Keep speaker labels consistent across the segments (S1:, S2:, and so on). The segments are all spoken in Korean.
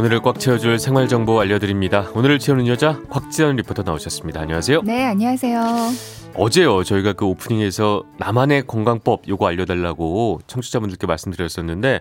S1: 오늘을 꽉 채워줄 생활 정보 알려드립니다. 오늘을 채우는 여자 곽지연 리포터 나오셨습니다. 안녕하세요.
S2: 네, 안녕하세요.
S1: 어제요 저희가 그 오프닝에서 나만의 건강법 요거 알려달라고 청취자분들께 말씀드렸었는데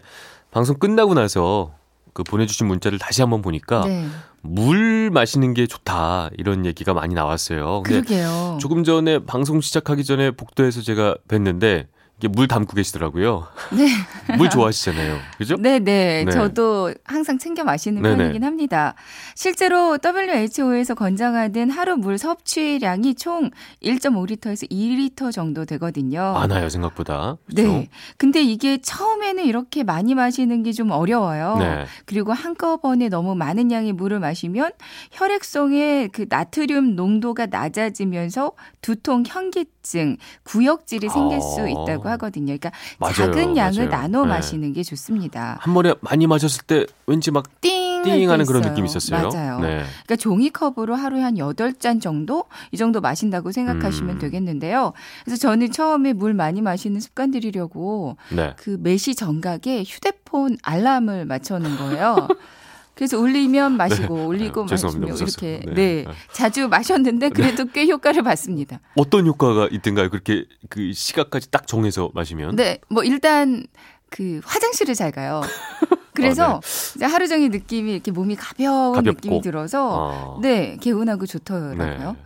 S1: 방송 끝나고 나서 그 보내주신 문자를 다시 한번 보니까
S2: 네,
S1: 물 마시는 게 좋다 이런 얘기가 많이 나왔어요.
S2: 그러게요.
S1: 조금 전에 방송 시작하기 전에 복도에서 제가 뵀는데 물 담고 계시더라고요.
S2: 네.
S1: 물 좋아하시잖아요. 그죠?
S2: 네, 네.
S1: 네.
S2: 저도 항상 챙겨 마시는
S1: 네네.
S2: 편이긴 합니다. 실제로 WHO에서 권장하는 하루 물 섭취량이 총 1.5리터에서 2리터 정도 되거든요.
S1: 많아요 생각보다. 그죠?
S2: 네. 근데 이게 처음에는 이렇게 많이 마시는 게 좀 어려워요.
S1: 네.
S2: 그리고 한꺼번에 너무 많은 양의 물을 마시면 혈액성의 그 나트륨 농도가 낮아지면서 두통, 현기증, 구역질이 생길 수
S1: 아.
S2: 있다고 하거든요. 그러니까
S1: 맞아요,
S2: 작은 양을
S1: 맞아요.
S2: 나눠
S1: 네.
S2: 마시는 게 좋습니다.
S1: 한 번에 많이 마셨을 때 왠지 막
S2: 띵!
S1: 띵 하는
S2: 할때
S1: 그런. 느낌이 있었어요.
S2: 맞아요.
S1: 네.
S2: 그러니까 종이컵으로 하루에 한 8잔 정도 이 정도 마신다고 생각하시면
S1: 음.
S2: 되겠는데요. 그래서 저는 처음에 물 많이 마시는 습관 들이려고
S1: 네.
S2: 그 매시 정각에 휴대폰 알람을 맞춰놓은 거예요. 그래서 울리면 마시고 울리고
S1: 아유, 죄송합니다.
S2: 마시고
S1: 웃었어요.
S2: 이렇게
S1: 네.
S2: 네. 자주 마셨는데 그래도 꽤 효과를 봤습니다.
S1: 어떤 효과가 있던가요? 그렇게 그 시각까지 딱 정해서 마시면?
S2: 네, 뭐 일단 그 화장실을 잘 가요. 그래서 이제 하루 종일 느낌이 이렇게 몸이 가벼운
S1: 가볍고.
S2: 느낌이 들어서
S1: 어.
S2: 네 개운하고 좋더라고요.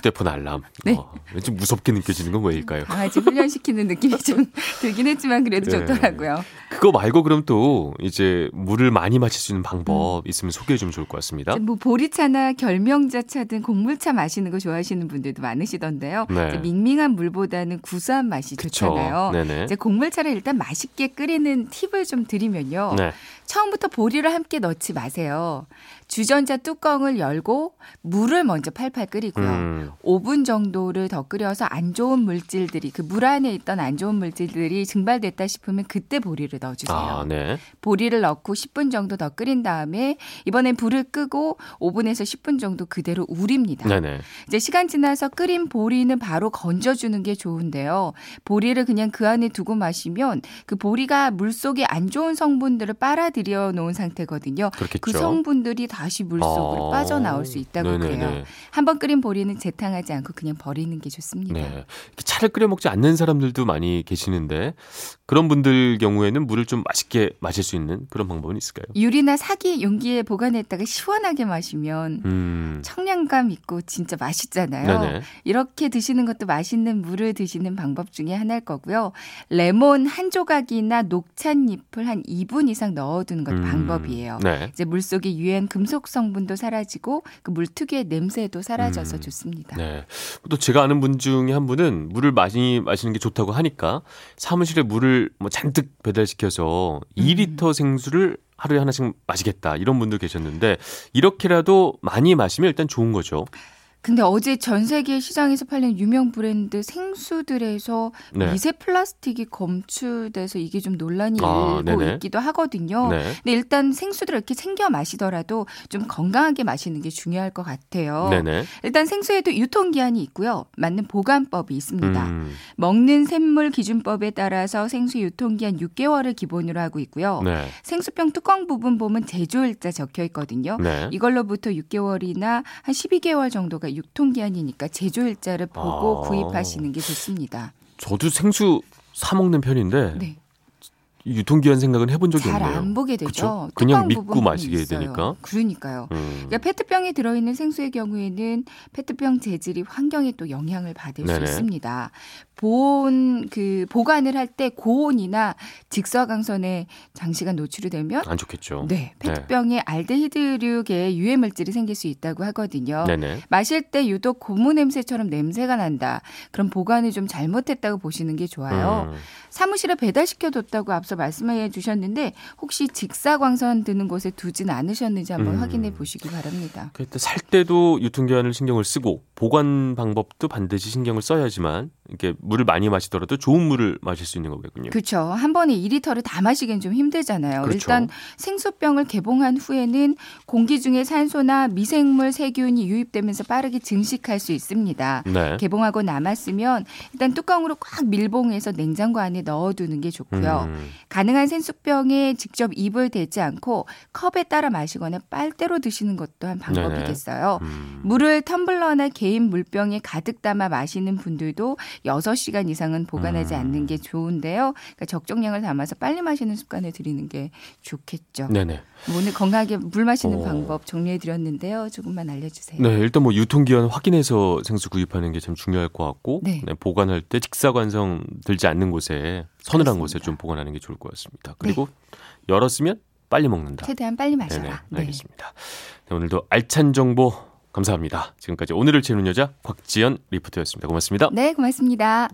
S1: 휴대폰 알람.
S2: 네.
S1: 어, 왠지 무섭게 느껴지는 건 왜일까요?
S2: 강아지 훈련시키는 느낌이 좀 들긴 했지만 그래도
S1: 네.
S2: 좋더라고요.
S1: 그거 말고 그럼 또 이제 물을 많이 마실 수 있는
S2: 음.
S1: 방법 있으면 소개해 주면 좋을 것 같습니다.
S2: 뭐 보리차나 결명자차 등 곡물차 마시는 거 좋아하시는 분들도 많으시던데요.
S1: 네.
S2: 밍밍한 물보다는 구수한 맛이
S1: 그쵸.
S2: 좋잖아요.
S1: 네네.
S2: 이제 곡물차를 일단 맛있게 끓이는 팁을 좀 드리면요.
S1: 네.
S2: 처음부터 보리를 함께 넣지 마세요. 주전자 뚜껑을 열고 물을 먼저 팔팔 끓이고요.
S1: 음.
S2: 5분 정도를 더 끓여서 안 좋은 물질들이 그 물 안에 있던 안 좋은 물질들이 증발됐다 싶으면 그때 보리를 넣어주세요.
S1: 아, 네.
S2: 보리를 넣고 10분 정도 더 끓인 다음에 이번엔 불을 끄고 5분에서 10분 정도 그대로 우립니다.
S1: 네네.
S2: 이제 시간 지나서 끓인 보리는 바로 건져주는 게 좋은데요. 보리를 그냥 그 안에 두고 마시면 그 보리가 물 속에 안 좋은 성분들을 빨아들 여 놓은 상태거든요.
S1: 그렇겠죠.
S2: 그 성분들이 다시 물 속으로
S1: 아,
S2: 빠져나올 수 있다고
S1: 네네네.
S2: 그래요. 한번 끓인 보리는 재탕하지 않고 그냥 버리는 게 좋습니다.
S1: 네. 차를 끓여 먹지 않는 사람들도 많이 계시는데 그런 분들 경우에는 물을 좀 맛있게 마실 수 있는 그런 방법은 있을까요?
S2: 유리나 사기 용기에 보관했다가 시원하게 마시면
S1: 음.
S2: 청량감 있고 진짜 맛있잖아요.
S1: 네네.
S2: 이렇게 드시는 것도 맛있는 물을 드시는 방법 중에 하나일 거고요. 레몬 한 조각이나 녹찬잎을 한 2분 이상 넣어 두는 것도
S1: 음.
S2: 방법이에요.
S1: 네.
S2: 이제 물 속에 유해한 금속 성분도 사라지고 그 물 특유의 냄새도 사라져서
S1: 음.
S2: 좋습니다.
S1: 네. 또 제가 아는 분 중에 한 분은 물을 많이 마시는 게 좋다고 하니까 사무실에 물을 뭐 잔뜩 배달시켜서
S2: 음.
S1: 2리터 생수를 하루에 하나씩 마시겠다 이런 분도 계셨는데 이렇게라도 많이 마시면 일단 좋은 거죠.
S2: 근데 어제 전 세계 시장에서 팔린 유명 브랜드 생수들에서
S1: 네.
S2: 미세 플라스틱이 검출돼서 이게 좀 논란이
S1: 아,
S2: 일고
S1: 네네.
S2: 있기도 하거든요.
S1: 네.
S2: 근데 일단 생수들 이렇게 챙겨 마시더라도 좀 건강하게 마시는 게 중요할 것 같아요.
S1: 네네.
S2: 일단 생수에도 유통기한이 있고요. 맞는 보관법이 있습니다.
S1: 음,
S2: 먹는 샘물 기준법에 따라서 생수 유통기한 6개월을 기본으로 하고 있고요.
S1: 네.
S2: 생수병 뚜껑 부분 보면 제조일자 적혀 있거든요.
S1: 네.
S2: 이걸로부터 6개월이나 한 12개월 정도가 유통기한이니까 제조일자를 보고
S1: 아.
S2: 구입하시는 게 좋습니다.
S1: 저도 생수 사 먹는 편인데
S2: 네.
S1: 유통기한 생각은 해본 적이
S2: 잘
S1: 없네요.
S2: 안 보게 되죠.
S1: 그냥 믿고 마시게
S2: 있어요.
S1: 되니까.
S2: 그러니까요.
S1: 음.
S2: 그러니까 페트병에 들어있는 생수의 경우에는 페트병 재질이 환경에 또 영향을 받을
S1: 네네.
S2: 수 있습니다. 보온 그 보관을 할 때 고온이나 직사광선에 장시간 노출이 되면
S1: 안 좋겠죠.
S2: 네, 페트병에 알데히드류의 유해 물질이 생길 수 있다고 하거든요.
S1: 네네.
S2: 마실 때 유독 고무 냄새처럼 냄새가 난다. 그럼 보관을 좀 잘못했다고 보시는 게 좋아요.
S1: 음.
S2: 사무실에 배달시켜뒀다고 앞서 말씀해 주셨는데 혹시 직사광선 드는 곳에 두진 않으셨는지 한번
S1: 음.
S2: 확인해 보시기 바랍니다.
S1: 그때 살 때도 유통기한을 신경을 쓰고 보관 방법도 반드시 신경을 써야지만 이렇게 물을 많이 마시더라도 좋은 물을 마실 수 있는 거겠군요.
S2: 그렇죠. 한 번에 2리터를 다 마시기엔 좀 힘들잖아요.
S1: 그렇죠.
S2: 일단 생수병을 개봉한 후에는 공기 중에 산소나 미생물 세균이 유입되면서 빠르게 증식할 수 있습니다.
S1: 네.
S2: 개봉하고 남았으면 일단 뚜껑으로 꽉 밀봉해서 냉장고 안에 넣어두는 게 좋고요.
S1: 음,
S2: 가능한 생수병에 직접 입을 대지 않고 컵에 따라 마시거나 빨대로 드시는 것도 한 방법이겠어요.
S1: 음.
S2: 물을 텀블러나 개인 물병에 가득 담아 마시는 분들도 6시간 이상은 보관하지
S1: 음.
S2: 않는 게 좋은데요. 그러니까 적정량을 담아서 빨리 마시는 습관을 들이는 게 좋겠죠.
S1: 네네.
S2: 오늘 건강하게 물 마시는
S1: 어.
S2: 방법 정리해 드렸는데요. 조금만 알려주세요.
S1: 네, 일단 뭐 유통기한 확인해서 생수 구입하는 게 참 중요할 것 같고
S2: 네.
S1: 네, 보관할 때 직사관성 들지 않는 곳에 서늘한 곳에
S2: 그렇습니다.
S1: 좀 보관하는 게 좋을 것 같습니다. 그리고 열었으면 빨리 먹는다.
S2: 최대한 빨리
S1: 네네,
S2: 마셔라. 네.
S1: 알겠습니다. 네, 오늘도 알찬 정보 감사합니다. 지금까지 오늘을 채우는 여자 곽지연 리포터였습니다. 고맙습니다.
S2: 네, 고맙습니다.